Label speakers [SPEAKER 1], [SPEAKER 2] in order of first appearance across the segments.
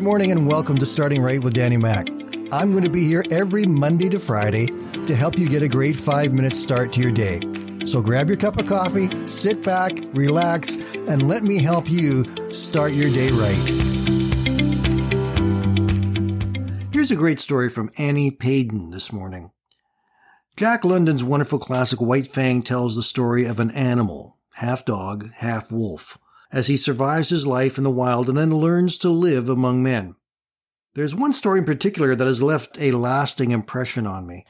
[SPEAKER 1] Good morning and welcome to Starting Right with Danny Mac. I'm going to be here every Monday to Friday to help you get a great five minute start to your day. So grab your cup of coffee, sit back, relax, and let me help you start your day right. Here's a great story from Annie Payden this morning. Jack London's wonderful classic White Fang tells the story of an animal, half dog, half wolf as he survives his life in the wild and then learns to live among men. There's one story in particular that has left a lasting impression on me.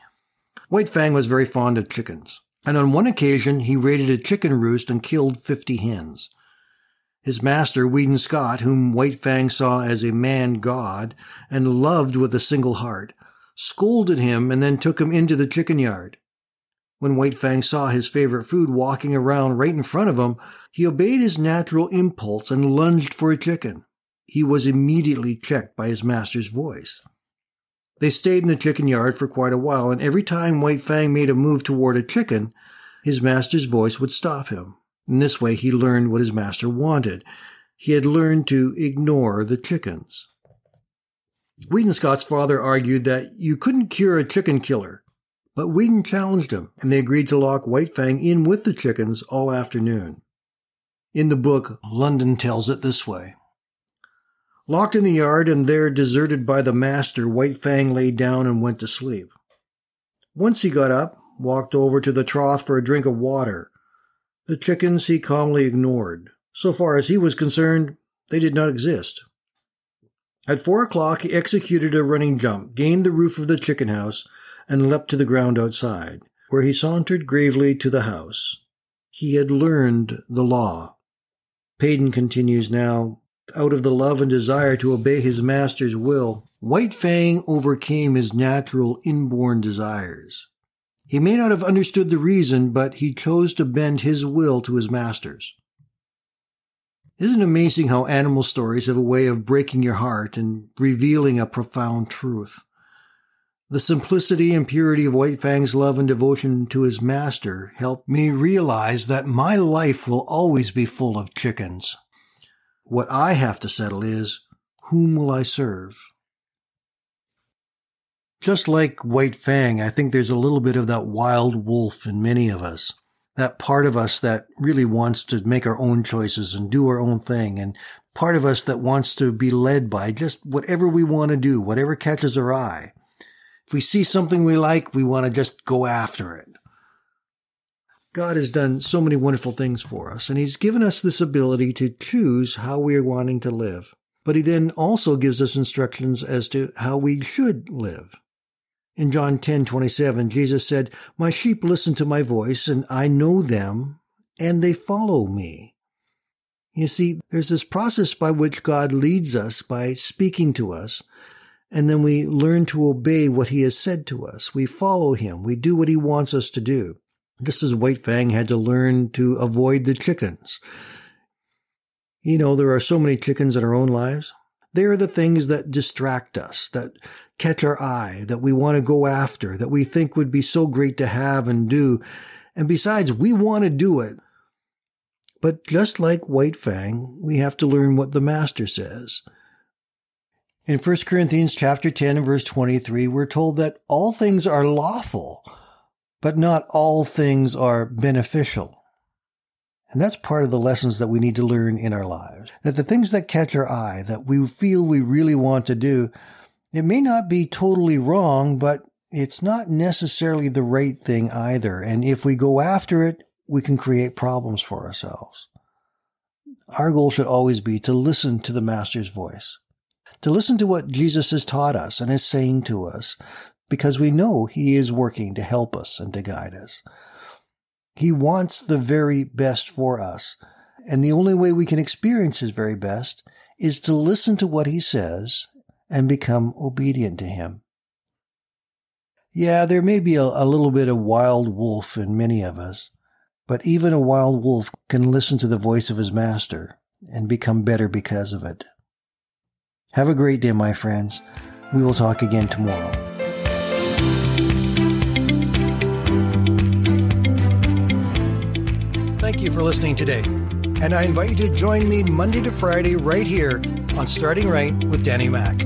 [SPEAKER 1] White Fang was very fond of chickens, and on one occasion he raided a chicken roost and killed 50 hens. His master, Weedon Scott, whom White Fang saw as a man god and loved with a single heart, scolded him and then took him into the chicken yard. When White Fang saw his favorite food walking around right in front of him, he obeyed his natural impulse and lunged for a chicken. He was immediately checked by his master's voice. They stayed in the chicken yard for quite a while, and every time White Fang made a move toward a chicken, his master's voice would stop him. In this way, he learned what his master wanted. He had learned to ignore the chickens. Weedon Scott's father argued that you couldn't cure a chicken killer, but Weedon challenged him, and they agreed to lock White Fang in with the chickens all afternoon. In the book, London tells it this way. Locked in the yard and there deserted by the master, White Fang lay down and went to sleep. Once he got up, walked over to the trough for a drink of water. The chickens he calmly ignored. So far as he was concerned, they did not exist. At four o'clock, he executed a running jump, gained the roof of the chicken house, and leapt to the ground outside, where he sauntered gravely to the house. He had learned the law. Payden continues now, out of the love and desire to obey his master's will, White Fang overcame his natural inborn desires. He may not have understood the reason, but he chose to bend his will to his master's. Isn't it amazing how animal stories have a way of breaking your heart and revealing a profound truth? The simplicity and purity of White Fang's love and devotion to his master helped me realize that my life will always be full of chickens. What I have to settle is, whom will I serve? Just like White Fang, I think there's a little bit of that wild wolf in many of us. That part of us that really wants to make our own choices and do our own thing. And part of us that wants to be led by just whatever we want to do, whatever catches our eye. If we see something we like, we want to just go after it. God has done so many wonderful things for us, and He's given us this ability to choose how we are wanting to live. But He then also gives us instructions as to how we should live. In John 10, 27, Jesus said, My sheep listen to my voice, and I know them, and they follow me. You see, there's this process by which God leads us by speaking to us, and then we learn to obey what he has said to us. We follow him. We do what he wants us to do. Just as White Fang had to learn to avoid the chickens. You know, there are so many chickens in our own lives. They are the things that distract us, that catch our eye, that we want to go after, that we think would be so great to have and do. And besides, we want to do it. But just like White Fang, we have to learn what the Master says. In 1 Corinthians chapter 10 and verse 23, we're told that all things are lawful, but not all things are beneficial. And that's part of the lessons that we need to learn in our lives. That the things that catch our eye, that we feel we really want to do, it may not be totally wrong, but it's not necessarily the right thing either. And if we go after it, we can create problems for ourselves. Our goal should always be to listen to the Master's voice to listen to what Jesus has taught us and is saying to us, because we know He is working to help us and to guide us. He wants the very best for us, and the only way we can experience His very best is to listen to what He says and become obedient to Him. Yeah, there may be a, a little bit of wild wolf in many of us, but even a wild wolf can listen to the voice of his master and become better because of it. Have a great day, my friends. We will talk again tomorrow. Thank you for listening today. and I invite you to join me Monday to Friday right here on Starting Right with Danny Mack.